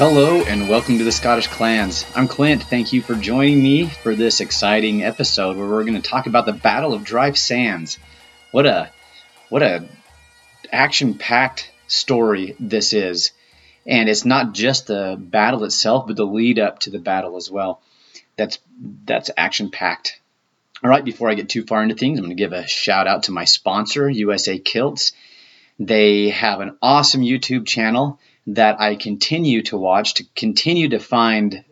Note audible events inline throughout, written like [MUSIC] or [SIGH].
Hello and welcome to the Scottish Clans. I'm Clint. Thank you for joining me for this exciting episode where we're going to talk about the Battle of Dryfe Sands. What a what a action-packed story this is. And it's not just the battle itself, but the lead up to the battle as well. That's that's action-packed. All right, before I get too far into things, I'm going to give a shout out to my sponsor, USA Kilts. They have an awesome YouTube channel that I continue to watch to continue to find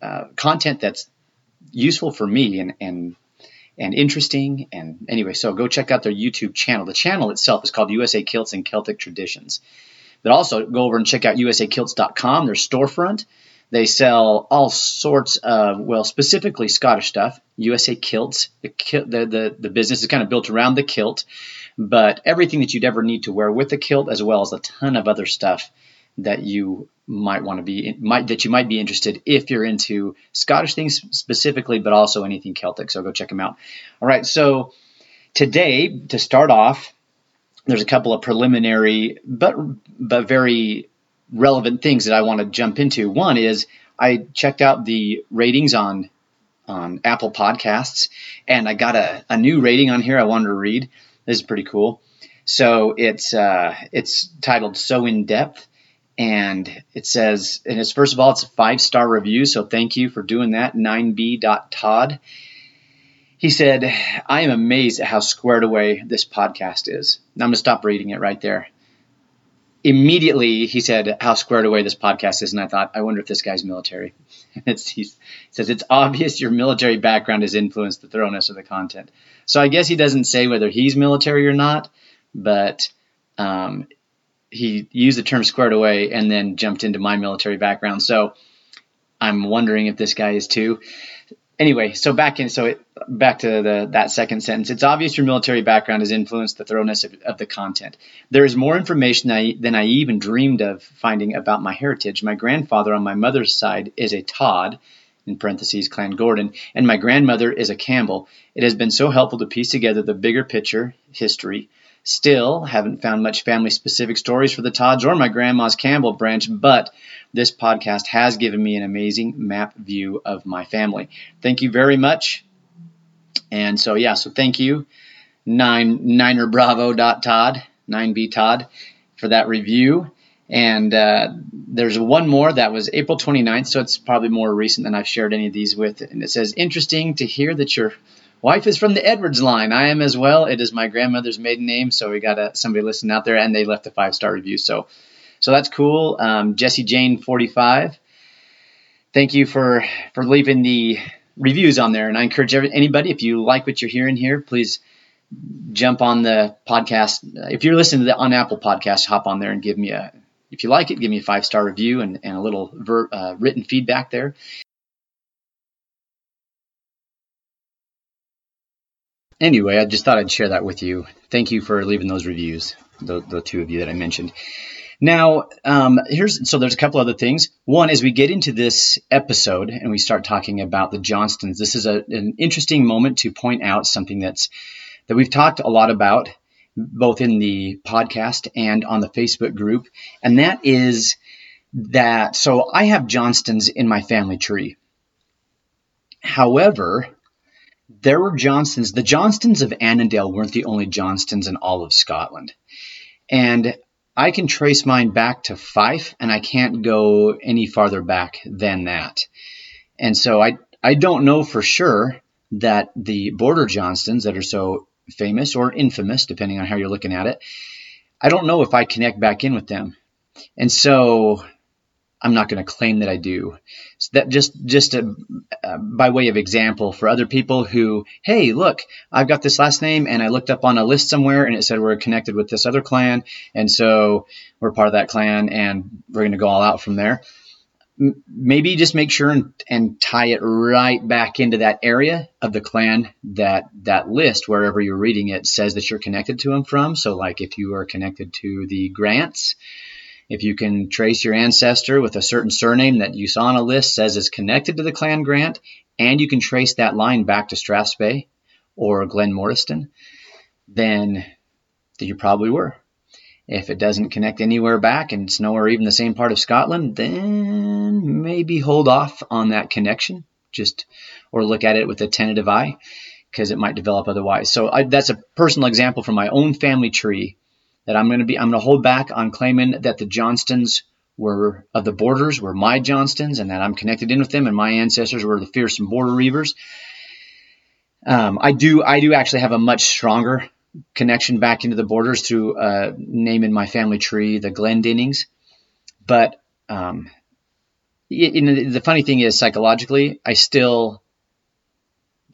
uh, content that's useful for me and, and and interesting. And anyway, so go check out their YouTube channel. The channel itself is called USA Kilts and Celtic Traditions. But also go over and check out usakilts.com, their storefront. They sell all sorts of, well, specifically Scottish stuff. USA Kilts, the, the, the, the business is kind of built around the kilt, but everything that you'd ever need to wear with the kilt, as well as a ton of other stuff that you might want to be might that you might be interested if you're into Scottish things specifically, but also anything Celtic. So go check them out. All right, so today to start off, there's a couple of preliminary but but very relevant things that I want to jump into. One is I checked out the ratings on on Apple Podcasts, and I got a, a new rating on here I wanted to read. This is pretty cool. So it's uh, it's titled "So in Depth." And it says, and it's first of all, it's a five star review, so thank you for doing that. 9b.todd. He said, I am amazed at how squared away this podcast is. Now I'm going to stop reading it right there. Immediately, he said, How squared away this podcast is. And I thought, I wonder if this guy's military. [LAUGHS] he says, It's obvious your military background has influenced the thoroughness of the content. So I guess he doesn't say whether he's military or not, but um, he used the term squared away and then jumped into my military background. So I'm wondering if this guy is too. Anyway, so back in so it, back to the that second sentence. It's obvious your military background has influenced the thoroughness of, of the content. There is more information I, than I even dreamed of finding about my heritage. My grandfather on my mother's side is a Todd, in parentheses Clan Gordon, and my grandmother is a Campbell. It has been so helpful to piece together the bigger picture, history, Still, haven't found much family specific stories for the Todds or my grandma's Campbell branch, but this podcast has given me an amazing map view of my family. Thank you very much. And so, yeah, so thank you, nine niner bravo dot Todd, 9b Todd, for that review. And uh, there's one more that was April 29th, so it's probably more recent than I've shared any of these with. And it says, Interesting to hear that you're Wife is from the Edwards line. I am as well. It is my grandmother's maiden name, so we got a, somebody listening out there, and they left a five star review. So, so that's cool. Um, Jesse Jane forty five. Thank you for for leaving the reviews on there, and I encourage every, anybody if you like what you're hearing here, please jump on the podcast. If you're listening to the on Apple Podcast, hop on there and give me a if you like it, give me a five star review and, and a little ver, uh, written feedback there. Anyway, I just thought I'd share that with you. Thank you for leaving those reviews, the, the two of you that I mentioned. Now, um, here's so there's a couple other things. One, as we get into this episode and we start talking about the Johnstons, this is a, an interesting moment to point out something that's that we've talked a lot about, both in the podcast and on the Facebook group, and that is that. So I have Johnstons in my family tree. However, there were Johnstons. The Johnstons of Annandale weren't the only Johnstons in all of Scotland. And I can trace mine back to Fife, and I can't go any farther back than that. And so I, I don't know for sure that the Border Johnstons that are so famous or infamous, depending on how you're looking at it, I don't know if I connect back in with them. And so I'm not going to claim that I do. So that just just a, uh, by way of example for other people who, hey, look, I've got this last name, and I looked up on a list somewhere, and it said we're connected with this other clan, and so we're part of that clan, and we're going to go all out from there. M- maybe just make sure and, and tie it right back into that area of the clan that that list wherever you're reading it says that you're connected to them from. So, like if you are connected to the Grants if you can trace your ancestor with a certain surname that you saw on a list says is connected to the clan Grant, and you can trace that line back to Strathspey or Glenmoriston, then, then you probably were. If it doesn't connect anywhere back and it's nowhere even the same part of Scotland, then maybe hold off on that connection, just or look at it with a tentative eye because it might develop otherwise. So I, that's a personal example from my own family tree that I'm going to be I'm going to hold back on claiming that the Johnstons were of the borders were my Johnstons and that I'm connected in with them and my ancestors were the fearsome border reavers. Um, I do I do actually have a much stronger connection back into the borders through uh, name in my family tree, the Glendinnings. But um, you know, the funny thing is, psychologically, I still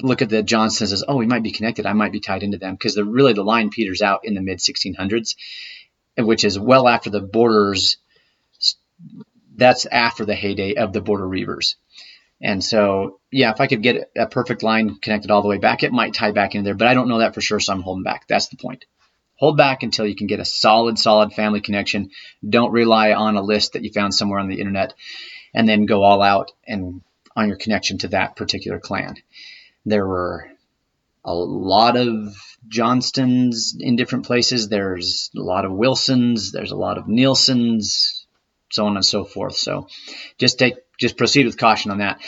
look at the Johnsons as, oh, we might be connected. I might be tied into them because really the line peters out in the mid 1600s, which is well after the borders. That's after the heyday of the border reavers. And so, yeah, if I could get a perfect line connected all the way back, it might tie back into there, but I don't know that for sure, so I'm holding back. That's the point. Hold back until you can get a solid, solid family connection. Don't rely on a list that you found somewhere on the internet and then go all out and on your connection to that particular clan. There were a lot of Johnstons in different places. There's a lot of Wilsons. There's a lot of Nielsen's, so on and so forth. So just take just proceed with caution on that.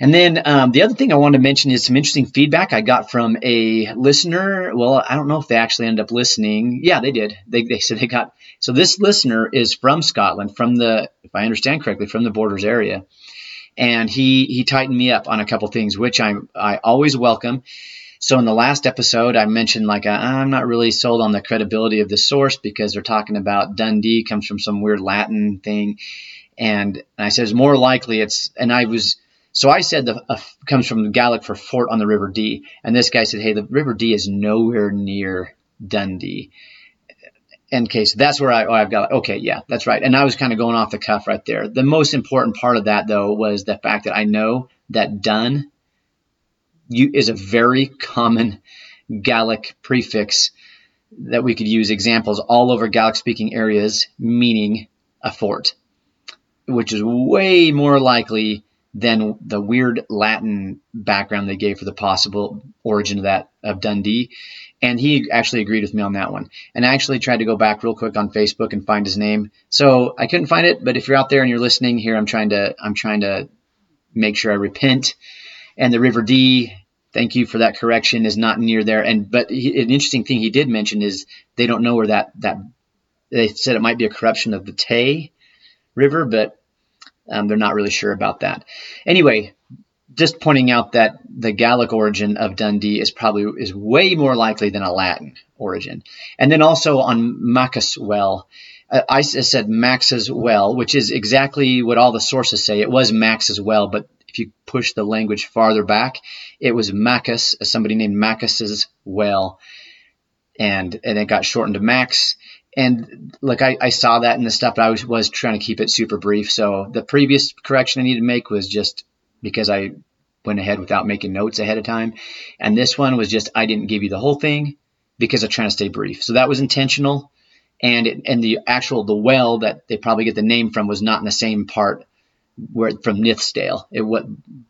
And then um, the other thing I wanted to mention is some interesting feedback I got from a listener. Well, I don't know if they actually ended up listening. Yeah, they did. They, they said they got. So this listener is from Scotland, from the, if I understand correctly, from the borders area, and he he tightened me up on a couple things, which I I always welcome. So in the last episode, I mentioned like I'm not really sold on the credibility of the source because they're talking about Dundee comes from some weird Latin thing, and I said it's more likely it's and I was so I said the uh, comes from Gaelic for fort on the River Dee, and this guy said, hey, the River Dee is nowhere near Dundee. In case that's where I, I've got okay, yeah, that's right. And I was kind of going off the cuff right there. The most important part of that though was the fact that I know that Dun you, is a very common Gaelic prefix that we could use examples all over Gaelic speaking areas, meaning a fort which is way more likely than the weird Latin background they gave for the possible origin of that of Dundee. And he actually agreed with me on that one. And I actually tried to go back real quick on Facebook and find his name. So I couldn't find it, but if you're out there and you're listening here, I'm trying to I'm trying to make sure I repent. And the River Dee, thank you for that correction, is not near there. And but he, an interesting thing he did mention is they don't know where that that they said it might be a corruption of the Tay River, but um, they're not really sure about that. Anyway, just pointing out that the Gaelic origin of Dundee is probably is way more likely than a Latin origin. And then also on Maxwell, uh, I said Max's well, which is exactly what all the sources say. It was Max's well, but if you push the language farther back, it was Maccus, somebody named Maccus's well, and and it got shortened to Max and like I, I saw that in the stuff, but I was, was trying to keep it super brief. So the previous correction I needed to make was just because I went ahead without making notes ahead of time. And this one was just I didn't give you the whole thing because I'm trying to stay brief. So that was intentional. And it, and the actual the well that they probably get the name from was not in the same part where from Nithsdale. It what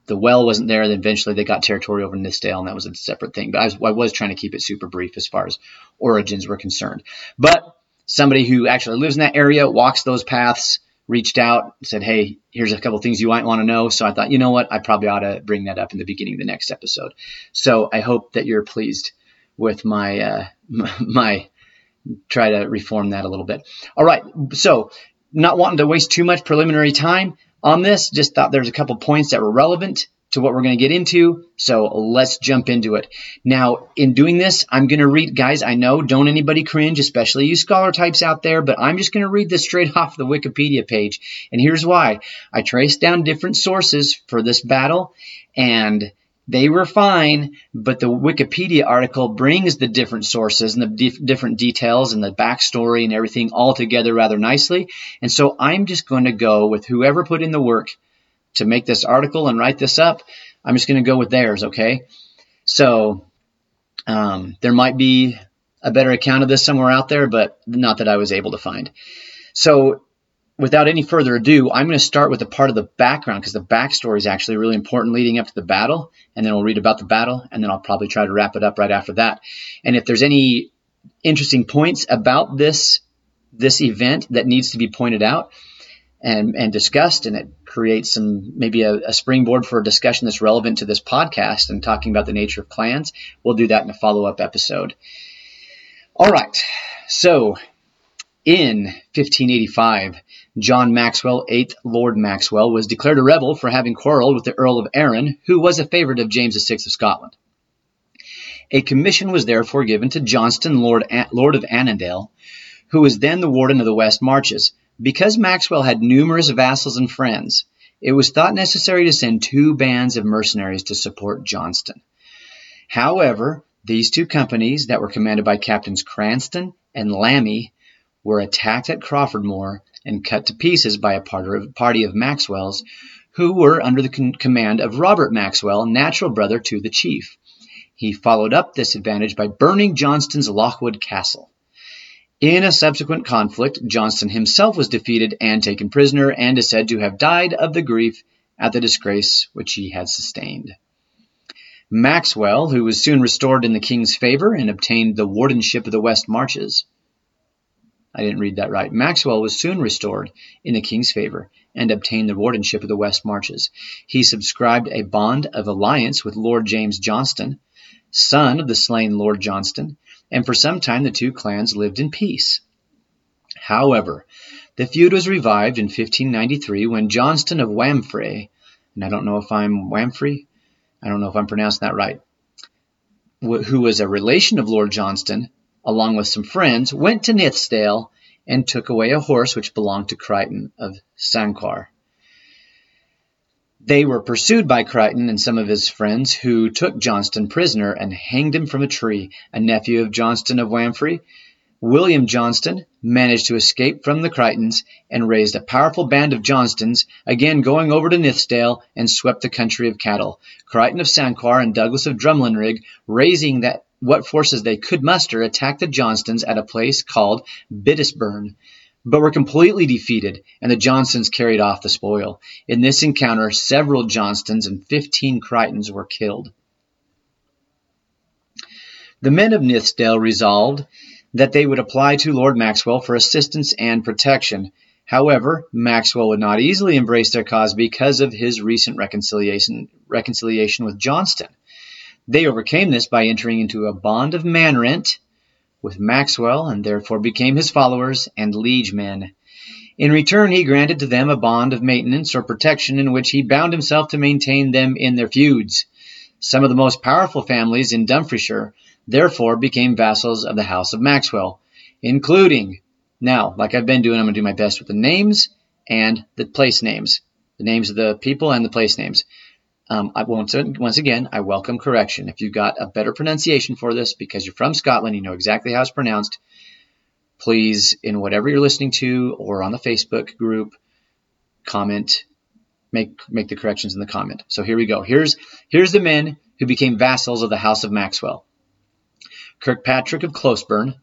the well wasn't there. Then eventually they got territory over Nithsdale, and that was a separate thing. But I was, I was trying to keep it super brief as far as origins were concerned. But somebody who actually lives in that area, walks those paths, reached out, said, Hey, here's a couple things you might want to know. So I thought, you know what? I probably ought to bring that up in the beginning of the next episode. So I hope that you're pleased with my, uh, [LAUGHS] my, try to reform that a little bit. All right. So not wanting to waste too much preliminary time on this, just thought there's a couple points that were relevant to what we're going to get into. So let's jump into it. Now, in doing this, I'm going to read, guys, I know, don't anybody cringe, especially you scholar types out there, but I'm just going to read this straight [LAUGHS] off the Wikipedia page. And here's why. I traced down different sources for this battle and they were fine, but the Wikipedia article brings the different sources and the dif- different details and the backstory and everything all together rather nicely. And so I'm just going to go with whoever put in the work to make this article and write this up, I'm just going to go with theirs, okay? So um, there might be a better account of this somewhere out there, but not that I was able to find. So without any further ado, I'm going to start with a part of the background because the backstory is actually really important leading up to the battle, and then we'll read about the battle, and then I'll probably try to wrap it up right after that. And if there's any interesting points about this this event that needs to be pointed out and, and discussed, and it creates some maybe a, a, springboard for a discussion that's relevant to this podcast and talking about the nature of clans. We'll do that in a follow up episode. All right, so in 1585, John Maxwell, 8th Lord Maxwell, was declared a rebel for having quarreled with the Earl of Arran, who was a favorite of James VI of Scotland. A commission was therefore given to Johnston, Lord, Lord of Annandale, who was then the warden of the West Marches. Because Maxwell had numerous vassals and friends, it was thought necessary to send two bands of mercenaries to support Johnston. However, these two companies that were commanded by Captains Cranston and Lammy were attacked at Crawford Moor and cut to pieces by a party of Maxwell's who were under the command of Robert Maxwell, natural brother to the chief. He followed up this advantage by burning Johnston's Lochwood Castle. In a subsequent conflict, Johnston himself was defeated and taken prisoner and is said to have died of the grief at the disgrace which he had sustained. Maxwell, who was soon restored in the king's favor and obtained the wardenship of the West Marches, I didn't read that right. Maxwell was soon restored in the king's favor and obtained the wardenship of the West Marches. He subscribed a bond of alliance with Lord James Johnston, son of the slain Lord Johnston, and for some time the two clans lived in peace. However, the feud was revived in 1593 when Johnston of Wamphray, and I don't know if I'm Wamphray, I don't know if I'm pronouncing that right, who was a relation of Lord Johnston, along with some friends, went to Nithsdale and took away a horse which belonged to Crichton of Sanquhar. They were pursued by Crichton and some of his friends, who took Johnston prisoner and hanged him from a tree. A nephew of Johnston of Wamphray, William Johnston, managed to escape from the Crichtons and raised a powerful band of Johnstons, again going over to Nithsdale and swept the country of cattle. Crichton of Sanquhar and Douglas of Drumlanrig, raising that what forces they could muster, attacked the Johnstons at a place called Biddisburn, but were completely defeated, and the Johnstons carried off the spoil. In this encounter, several Johnstons and 15 Crichtons were killed. The men of Nithsdale resolved that they would apply to Lord Maxwell for assistance and protection. However, Maxwell would not easily embrace their cause because of his recent reconciliation, reconciliation with Johnston. They overcame this by entering into a bond of manrent with Maxwell and therefore became his followers and liegemen. In return, he granted to them a bond of maintenance or protection in which he bound himself to maintain them in their feuds. Some of the most powerful families in Dumfriesshire therefore became vassals of the House of Maxwell, including, now, like I've been doing, I'm going to do my best with the names and the place names, the names of the people and the place names. Um, I, once, once again, I welcome correction. If you've got a better pronunciation for this because you're from Scotland, you know exactly how it's pronounced, please, in whatever you're listening to or on the Facebook group, comment, make make the corrections in the comment. So here we go. Here's here's the men who became vassals of the House of Maxwell. Kirkpatrick of Closeburn,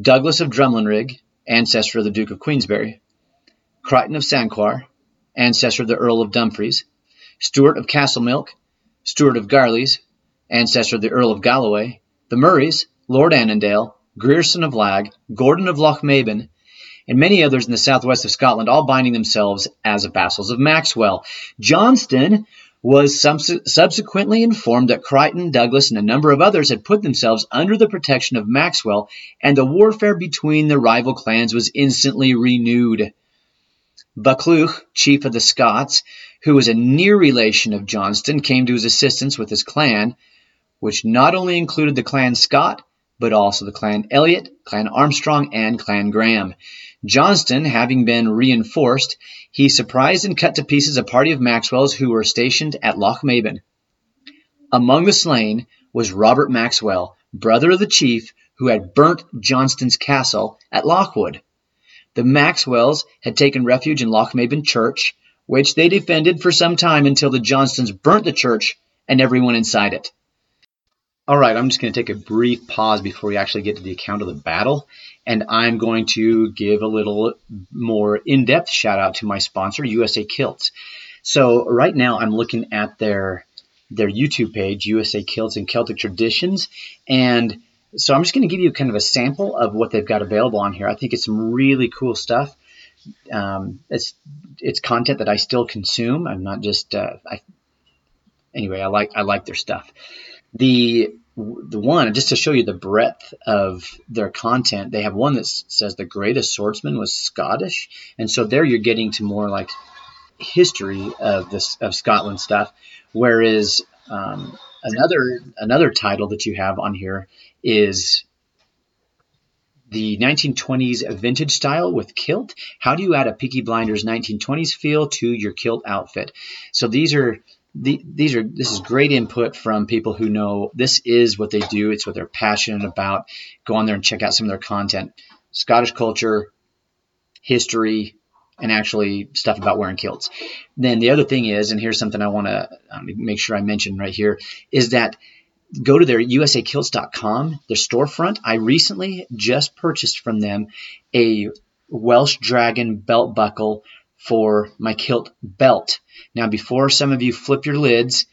Douglas of Drumlanrig, ancestor of the Duke of Queensberry, Crichton of Sanquhar, ancestor of the Earl of Dumfries, Stewart of Castlemilk, Stewart of Garlies, ancestor of the Earl of Galloway, the Murrays, Lord Annandale, Grierson of Lag, Gordon of Lochmaben, and many others in the southwest of Scotland, all binding themselves as vassals of Maxwell. Johnston was subsequently informed that Crichton, Douglas, and a number of others had put themselves under the protection of Maxwell, and the warfare between the rival clans was instantly renewed. Buccleuch, chief of the Scots, who was a near relation of Johnston, came to his assistance with his clan, which not only included the clan Scott, but also the clan Elliot, clan Armstrong, and clan Graham. Johnston, having been reinforced, he surprised and cut to pieces a party of Maxwell's who were stationed at Lochmaben. Among the slain was Robert Maxwell, brother of the chief who had burnt Johnston's castle at Lochwood. The Maxwells had taken refuge in Lochmaben Church, which they defended for some time until the Johnstons burnt the church and everyone inside it. All right, I'm just going to take a brief pause before we actually get to the account of the battle, and I'm going to give a little more in depth shout out to my sponsor, USA Kilts. So, right now, I'm looking at their their YouTube page, USA Kilts and Celtic Traditions, and so I'm just going to give you kind of a sample of what they've got available on here. I think it's some really cool stuff. Um, it's it's content that I still consume. I'm not just uh, I, anyway. I like I like their stuff. The the one just to show you the breadth of their content, they have one that says the greatest swordsman was Scottish, and so there you're getting to more like history of this of Scotland stuff. Whereas um, another another title that you have on here is the 1920s vintage style with kilt. How do you add a Peaky Blinders 1920s feel to your kilt outfit? So these are the, these are this is great input from people who know this is what they do. It's what they're passionate about. Go on there and check out some of their content. Scottish culture, history, and actually stuff about wearing kilts. Then the other thing is, and here's something I want to um, make sure I mention right here, is that go to their usakilts.com, their storefront. I recently just purchased from them a Welsh Dragon belt buckle for my kilt belt. Now, before some of you flip your lids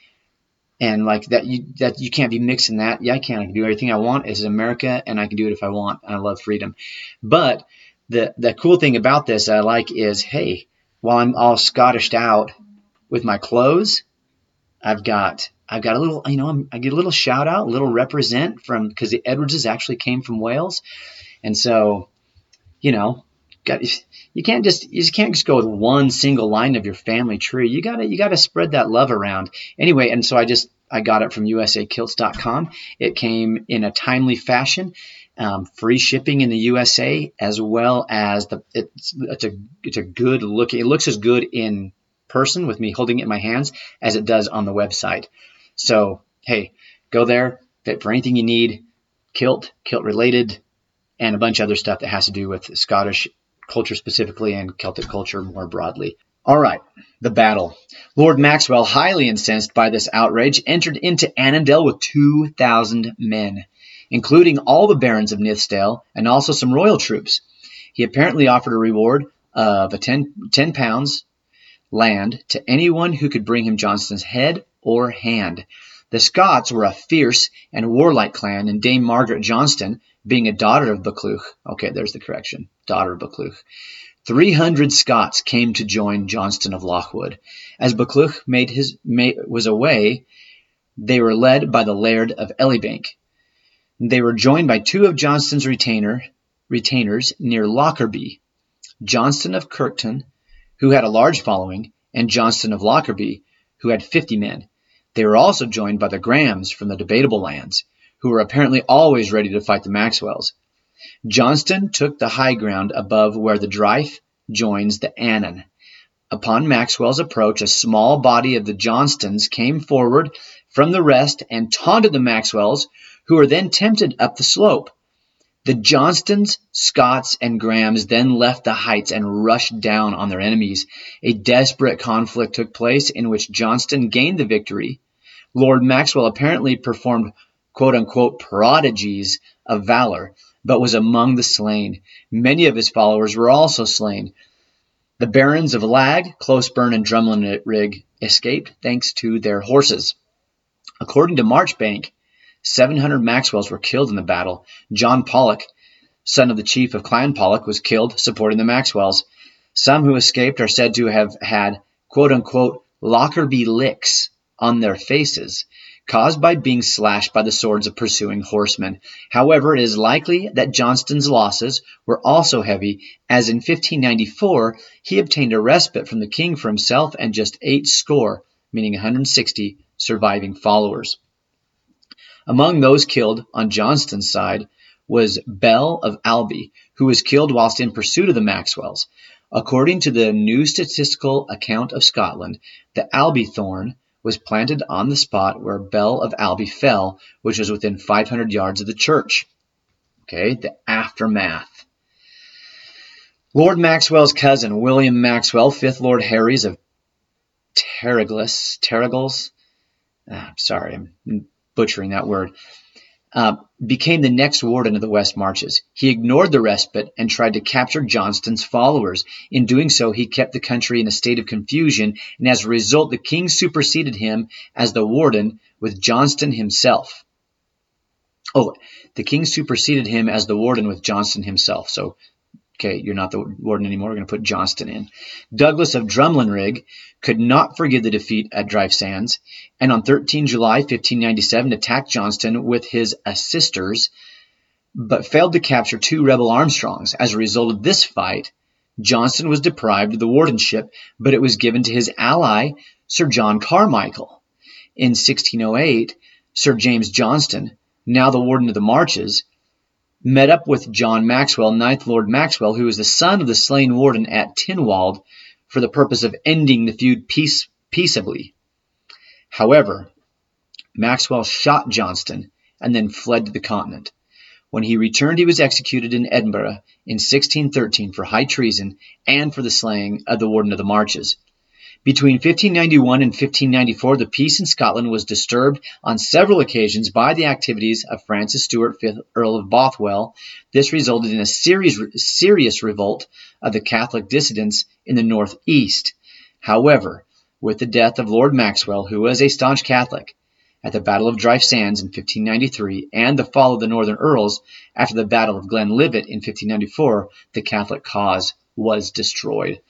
and like that, you that you can't be mixing that. Yeah, I can. I can do everything I want. It's America, and I can do it if I want. I love freedom. But the the cool thing about this I like is, hey, while I'm all Scottished out with my clothes, I've got I've got a little, you know, I get a little shout out, a little represent from because the Edwardses actually came from Wales, and so, you know, got you can't just you just can't just go with one single line of your family tree. You gotta you gotta spread that love around anyway. And so I just I got it from USAKilts.com. It came in a timely fashion. Um, free shipping in the USA as well as the it's it's a it's a good looking it looks as good in person with me holding it in my hands as it does on the website. So, hey, go there for anything you need, kilt, kilt related, and a bunch of other stuff that has to do with Scottish culture specifically and Celtic culture more broadly. All right, the battle. Lord Maxwell, highly incensed by this outrage, entered into Annandale with 2,000 men, including all the barons of Nithsdale and also some royal troops. He apparently offered a reward of a 10, 10 pounds land to anyone who could bring him Johnston's head or hand. The Scots were a fierce and warlike clan, and Dame Margaret Johnston, being a daughter of Buccleuch, okay, there's the correction, daughter of Buccleuch, 300 Scots came to join Johnston of Lochwood. As Buccleuch made his, made, was away, they were led by the Laird of Elibank. They were joined by two of Johnston's retainer, retainers near Lockerbie, Johnston of Kirkton, who had a large following, and Johnston of Lockerbie, who had 50 men. They were also joined by the Grahams from the debatable lands, who were apparently always ready to fight the Maxwells. Johnston took the high ground above where the Dryfe joins the Annan. Upon Maxwell's approach, a small body of the Johnstons came forward from the rest and taunted the Maxwells, who were then tempted up the slope. The Johnstons, Scots, and Grahams then left the heights and rushed down on their enemies. A desperate conflict took place in which Johnston gained the victory. Lord Maxwell apparently performed quote unquote prodigies of valor, but was among the slain. Many of his followers were also slain. The barons of Lag, Closeburn, and Drumlanrig escaped thanks to their horses. According to Marchbank, 700 Maxwells were killed in the battle. John Pollock, son of the chief of Clan Pollock, was killed supporting the Maxwells. Some who escaped are said to have had quote unquote Lockerbie licks on their faces, caused by being slashed by the swords of pursuing horsemen. However, it is likely that Johnston's losses were also heavy, as in 1594 he obtained a respite from the king for himself and just eight score, meaning 160, surviving followers. Among those killed on Johnston's side was Bell of Alby, who was killed whilst in pursuit of the Maxwells. According to the New Statistical Account of Scotland, the Alby thorn was planted on the spot where Bell of Alby fell, which was within 500 yards of the church. Okay, the aftermath. Lord Maxwell's cousin, William Maxwell, 5th Lord Herries of Terregles, Terregles, ah, sorry, I'm butchering that word, uh, became the next warden of the West Marches. He ignored the respite and tried to capture Johnston's followers. In doing so, he kept the country in a state of confusion, and as a result, the king superseded him as the warden with Johnston himself. Oh, the king superseded him as the warden with Johnston himself. So, okay, you're not the warden anymore. We're going to put Johnston in. Douglas of Drumlanrig could not forgive the defeat at Dryfe Sands, and on 13 July 1597 attacked Johnston with his assisters, but failed to capture two rebel Armstrongs. As a result of this fight, Johnston was deprived of the wardenship, but it was given to his ally, Sir John Carmichael. In 1608, Sir James Johnston now the Warden of the Marches, met up with John Maxwell, Ninth Lord Maxwell, who was the son of the slain warden at Tinwald, for the purpose of ending the feud peace, peaceably. However, Maxwell shot Johnston and then fled to the continent. When he returned, he was executed in Edinburgh in 1613 for high treason and for the slaying of the Warden of the Marches. Between 1591 and 1594, the peace in Scotland was disturbed on several occasions by the activities of Francis Stuart, 5th Earl of Bothwell. This resulted in a serious, serious revolt of the Catholic dissidents in the northeast. However, with the death of Lord Maxwell, who was a staunch Catholic, at the Battle of Dryfe Sands in 1593 and the fall of the Northern Earls after the Battle of Glenlivet in 1594, the Catholic cause was destroyed.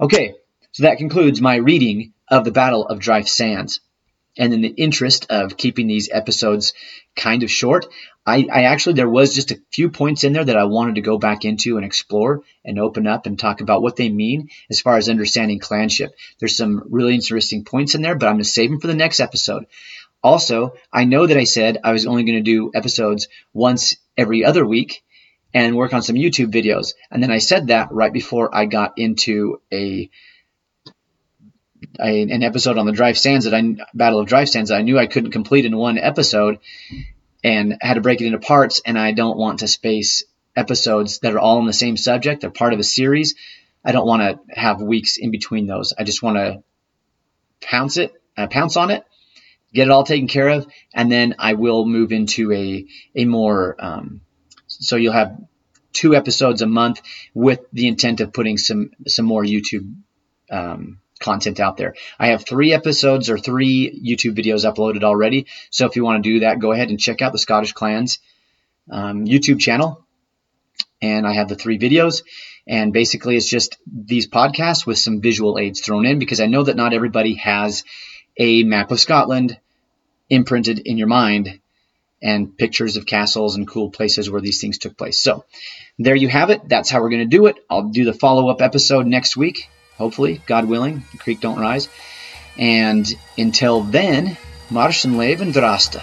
Okay, so that concludes my reading of the Battle of Dryfe Sands. And in the interest of keeping these episodes kind of short, I, I, actually, there was just a few points in there that I wanted to go back into and explore and open up and talk about what they mean as far as understanding clanship. There's some really interesting points in there, but I'm going to save them for the next episode. Also, I know that I said I was only going to do episodes once every other week and work on some YouTube videos. And then I said that right before I got into a a, an episode on the Dryfe Sands that I Battle of Dryfe Sands that I knew I couldn't complete in one episode, and had to break it into parts. And I don't want to space episodes that are all on the same subject. They're part of a series. I don't want to have weeks in between those. I just want to pounce it, uh, pounce on it, get it all taken care of, and then I will move into a a more. Um, so you'll have two episodes a month with the intent of putting some some more YouTube um, content out there. I have three episodes or three YouTube videos uploaded already. So if you want to do that, go ahead and check out the Scottish Clans um, YouTube channel. And I have the three videos. And basically, it's just these podcasts with some visual aids thrown in because I know that not everybody has a map of Scotland imprinted in your mind and pictures of castles and cool places where these things took place. So there you have it. That's how we're going to do it. I'll do the follow up episode next week hopefully, God willing, the creek don't rise. And until then, Mar sin leibh an-dràsta.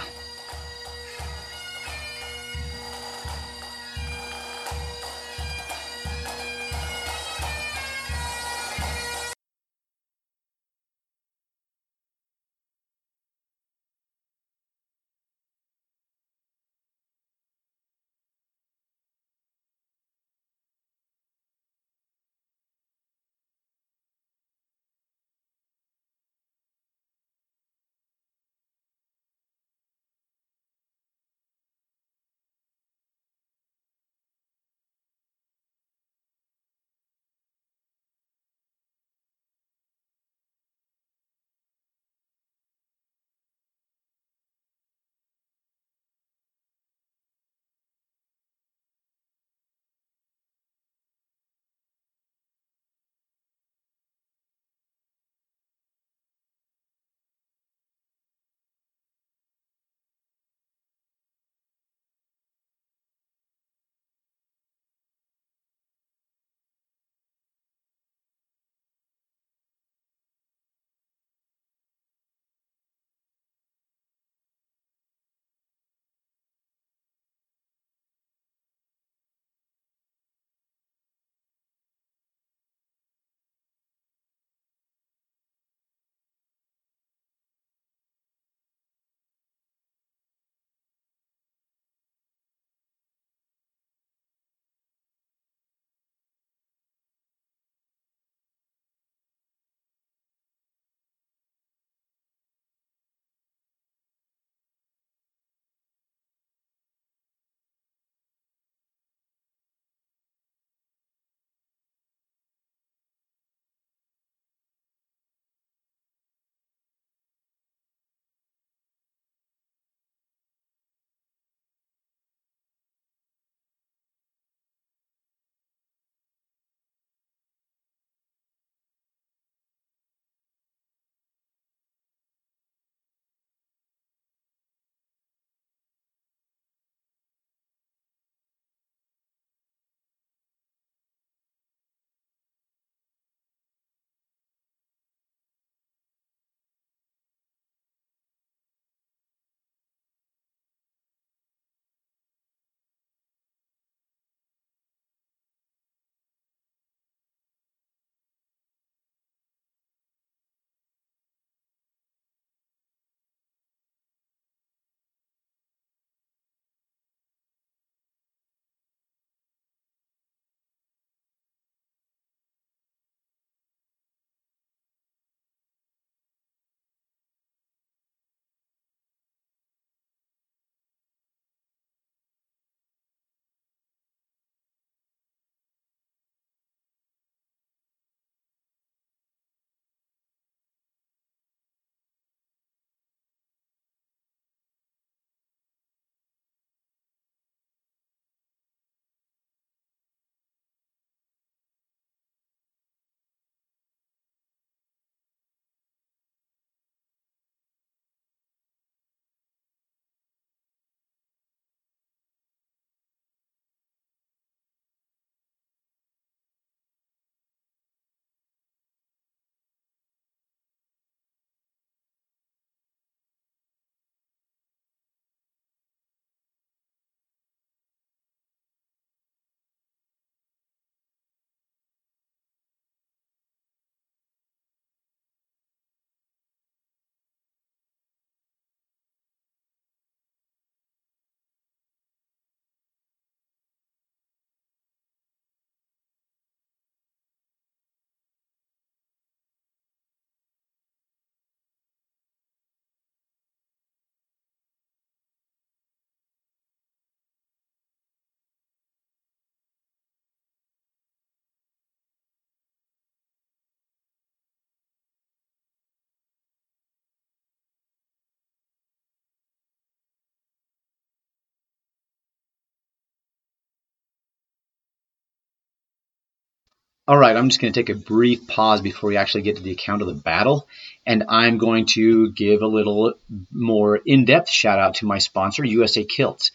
All right, I'm just going to take a brief pause before we actually get to the account of the battle, and I'm going to give a little more in-depth shout out to my sponsor, USA Kilts.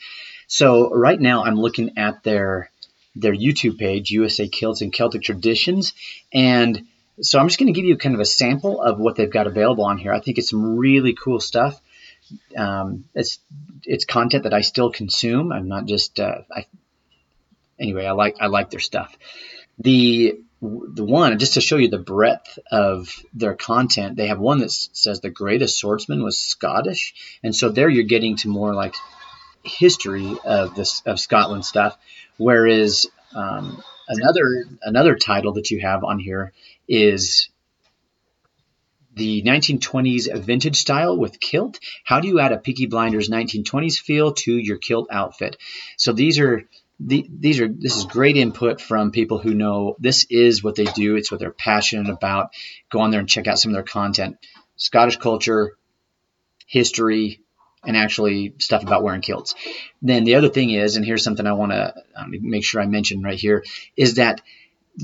So right now I'm looking at their their YouTube page, USA Kilts and Celtic Traditions, and so I'm just going to give you kind of a sample of what they've got available on here. I think it's some really cool stuff. Um, it's it's content that I still consume. I'm not just uh, I, anyway. I like I like their stuff. The the one just to show you the breadth of their content, they have one that says the greatest swordsman was Scottish, and so there you're getting to more like history of this of Scotland stuff, whereas um, another another title that you have on here is the 1920s vintage style with kilt. How do you add a Peaky Blinders 1920s feel to your kilt outfit? So these are the, these are this is great input from people who know this is what they do. It's what they're passionate about. Go on there and check out some of their content. Scottish culture, history, and actually stuff about wearing kilts. Then the other thing is, and here's something I want to um, make sure I mention right here, is that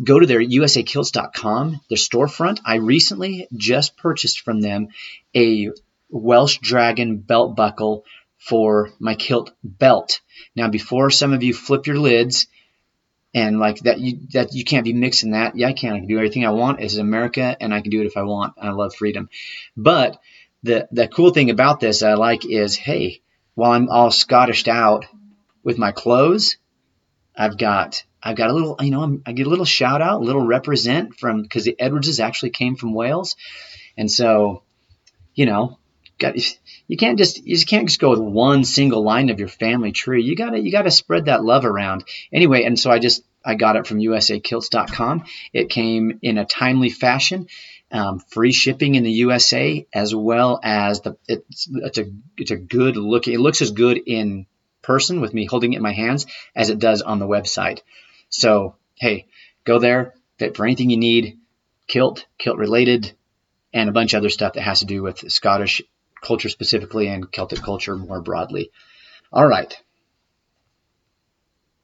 go to their usakilts.com, their storefront. I recently just purchased from them a Welsh Dragon belt buckle for my kilt belt. Now, before some of you flip your lids and like that, you that you can't be mixing that. Yeah, I can. I can do everything I want. This is America, and I can do it if I want. I love freedom. But the the cool thing about this I like is, hey, while I'm all Scottished out with my clothes, I've got I've got a little, you know, i get a little shout out, a little represent from because the Edwardses actually came from Wales, and so, you know, got you can't just you just can't just go with one single line of your family tree. You gotta you gotta spread that love around anyway. And so I just I got it from USAKilts.com. It came in a timely fashion. Um, free shipping in the USA as well as the it's, it's a it's a good looking it looks as good in person with me holding it in my hands as it does on the website. So, hey, go there Fit for anything you need, kilt, kilt related, and a bunch of other stuff that has to do with Scottish culture specifically and Celtic culture more broadly. All right.